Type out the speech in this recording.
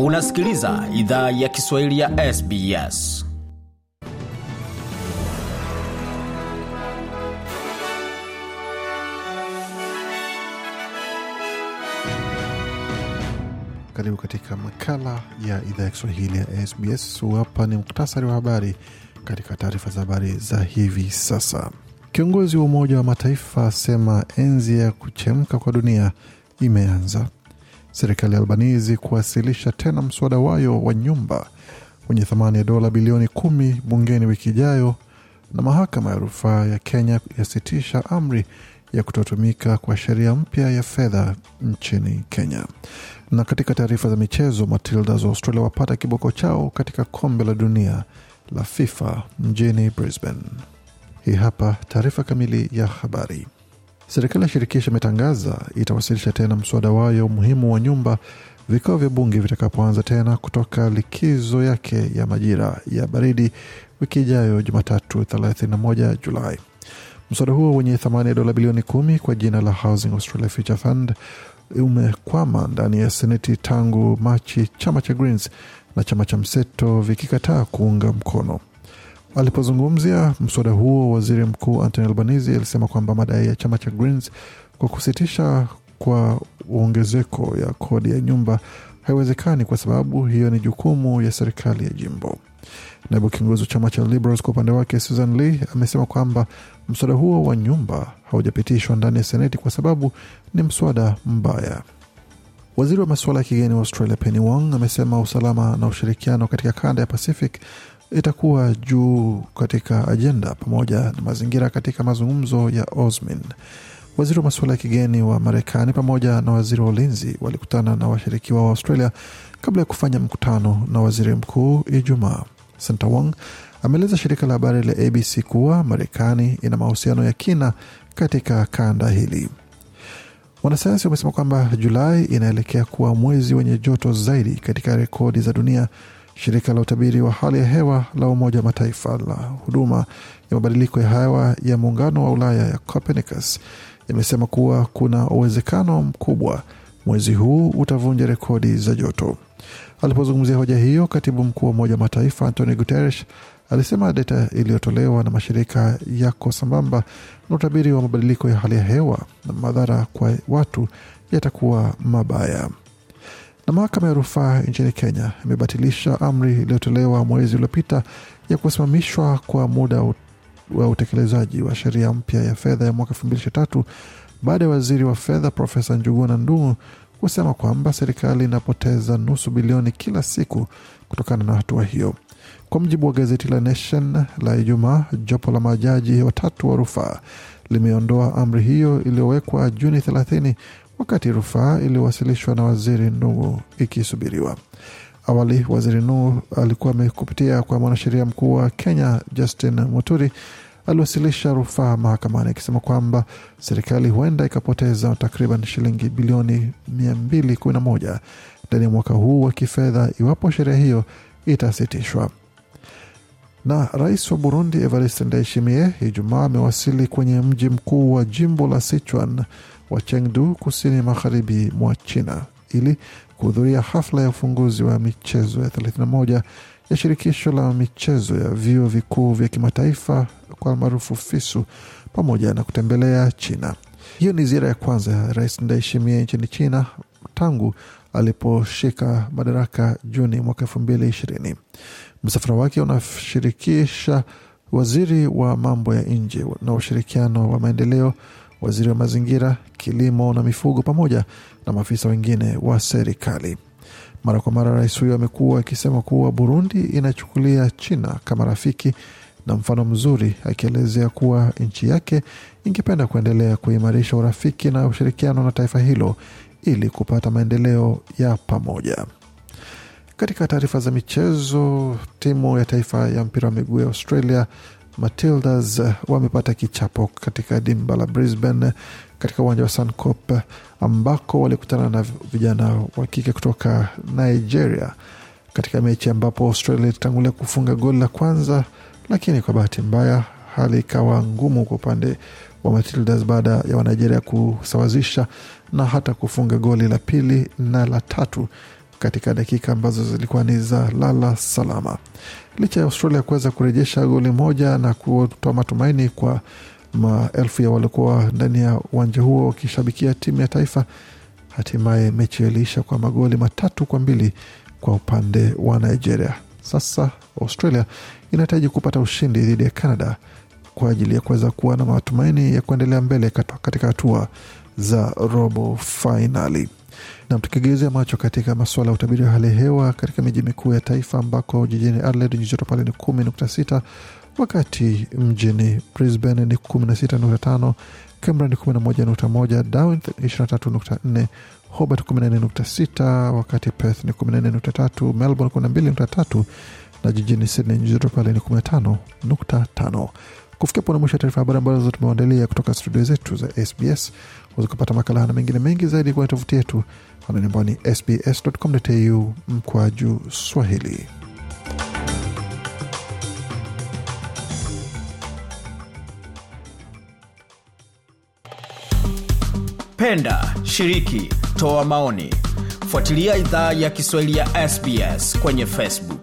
Unasikiliza idhaa ya Kiswahili ya SBS. Karibu katika makala ya idhaa ya Kiswahili ya SBS. Hapa ni muktasari wa habari katika taarifa za habari za hivi sasa. Kiongozi wa Umoja wa Mataifa asema enzi ya kuchemka kwa dunia imeanza. Serikali ya Albanizi kuwasilisha tena mswada wayo wa nyumba wenye thamani ya dola bilioni kumi bungeni wiki ijayo, na mahakama ya rufaa ya Kenya yasitisha amri ya kutotumika kwa sheria mpya ya fedha nchini Kenya. Na katika taarifa za michezo, Matildas wa Australia wapata kiboko chao katika kombe la dunia la FIFA mjini Brisbane. Hii hapa taarifa kamili ya habari. Serikali ya shirikisho imetangaza itawasilisha tena mswada wayo muhimu wa nyumba vikao vya bunge vitakapoanza tena kutoka likizo yake ya majira ya baridi wiki ijayo Jumatatu 31 Julai. Mswada huo wenye thamani ya dola bilioni kumi kwa jina la Housing Australia Future Fund umekwama ndani ya seneti tangu Machi, chama cha Greens na chama cha mseto vikikataa kuunga mkono. Alipozungumzia mswada huo, waziri mkuu Anthony Albanese alisema kwamba madai ya chama cha Greens kwa kusitisha kwa ongezeko ya kodi ya nyumba haiwezekani kwa sababu hiyo ni jukumu ya serikali ya jimbo. Naibu kiongozi wa chama cha Liberals kwa upande wake Susan Lee amesema kwamba mswada huo wa nyumba haujapitishwa ndani ya seneti kwa sababu ni mswada mbaya. Waziri wa masuala ya kigeni wa Australia Penny Wong amesema usalama na ushirikiano katika kanda ya Pacific itakuwa juu katika ajenda pamoja na mazingira katika mazungumzo ya OSMIN. Waziri wa masuala ya kigeni wa Marekani pamoja na waziri wa ulinzi walikutana na washiriki wa Australia kabla ya kufanya mkutano na waziri mkuu Ijumaa. Senta Wong ameeleza shirika la habari la ABC kuwa Marekani ina mahusiano ya kina katika kanda hili. Wanasayansi wamesema kwamba Julai inaelekea kuwa mwezi wenye joto zaidi katika rekodi za dunia. Shirika la utabiri wa hali ya hewa la Umoja wa Mataifa la huduma ya mabadiliko ya hewa ya muungano wa Ulaya ya Copernicus imesema kuwa kuna uwezekano mkubwa mwezi huu utavunja rekodi za joto. Alipozungumzia hoja hiyo, katibu mkuu wa Umoja wa Mataifa Antonio Guterres alisema data iliyotolewa na mashirika yako sambamba na utabiri wa mabadiliko ya hali ya hewa na madhara kwa watu yatakuwa mabaya. Na mahakama ya rufaa nchini Kenya imebatilisha amri iliyotolewa mwezi uliopita ya kusimamishwa kwa muda wa utekelezaji wa sheria mpya ya fedha ya mwaka elfu mbili ishirini na tatu baada ya waziri wa fedha Profesa Njuguna Ndung'u kusema kwamba serikali inapoteza nusu bilioni kila siku kutokana na hatua hiyo. Kwa mujibu wa gazeti la Nation la Ijumaa, jopo la majaji watatu wa rufaa limeondoa amri hiyo iliyowekwa Juni 30 wakati rufaa iliyowasilishwa na waziri Ndung'u ikisubiriwa. Awali waziri Nuhu alikuwa amekupitia kwa mwanasheria mkuu wa Kenya Justin Muturi aliwasilisha rufaa mahakamani akisema kwamba serikali huenda ikapoteza takriban shilingi bilioni 211 ndani ya mwaka huu wa kifedha iwapo sheria hiyo itasitishwa. Na rais wa Burundi Evariste Ndayishimiye Ijumaa amewasili kwenye mji mkuu wa jimbo la Sichuan wa Chengdu kusini magharibi mwa China ili kuhudhuria hafla ya ufunguzi wa michezo ya 31 ya shirikisho la michezo ya vyuo vikuu vya kimataifa kwa maarufu FISU pamoja na kutembelea China. Hiyo ni ziara ya kwanza ya rais Ndayishimiye nchini China tangu aliposhika madaraka Juni mwaka elfu mbili ishirini. Msafara wake unashirikisha waziri wa mambo ya nje na ushirikiano wa maendeleo, waziri wa mazingira, kilimo na mifugo, pamoja na maafisa wengine wa serikali. Mara kwa mara rais huyo amekuwa akisema kuwa Burundi inachukulia China kama rafiki na mfano mzuri, akielezea kuwa nchi yake ingependa kuendelea kuimarisha urafiki na ushirikiano na taifa hilo ili kupata maendeleo ya pamoja. Katika taarifa za michezo, timu ya taifa ya mpira wa miguu ya Australia Matildas wamepata kichapo katika dimba la Brisbane katika uwanja wa Suncorp ambako walikutana na vijana wa kike kutoka Nigeria katika mechi ambapo Australia ilitangulia kufunga goli la kwanza, lakini kwa bahati mbaya hali ikawa ngumu kwa upande wa Matildas baada ya Wanigeria kusawazisha na hata kufunga goli la pili na la tatu katika dakika ambazo zilikuwa ni za lala salama. Licha ya Australia kuweza kurejesha goli moja na kutoa matumaini kwa maelfu ya waliokuwa ndani ya uwanja huo wakishabikia timu ya taifa, hatimaye mechi iliisha kwa magoli matatu kwa mbili kwa upande wa Nigeria. Sasa Australia inahitaji kupata ushindi dhidi ya Canada kwa ajili ya kuweza kuwa na matumaini ya kuendelea mbele katika hatua za robo fainali. Na tukigeuza macho katika masuala ya utabiri wa hali ya hewa katika miji mikuu ya taifa ambako jijini Adelaide nyuzi pale ni 10.6, wakati mjini Brisbane ni 16.5, Canberra ni 11.1, Darwin 23.4, Hobart 14.6, wakati Perth ni 14.3, Melbourne 12.3 na jijini Sydney nyuzi pale ni 15.5. Kufikia pona mwisho ya taarifa habari ambazo tumeandalia kutoka studio zetu za SBS. Waweza kupata makala na mengine mengi zaidi kwenye tovuti yetu anwani ambao ni sbs.com.au mkwaju Swahili. Penda, shiriki, toa maoni, fuatilia idhaa ya Kiswahili ya SBS kwenye Facebook.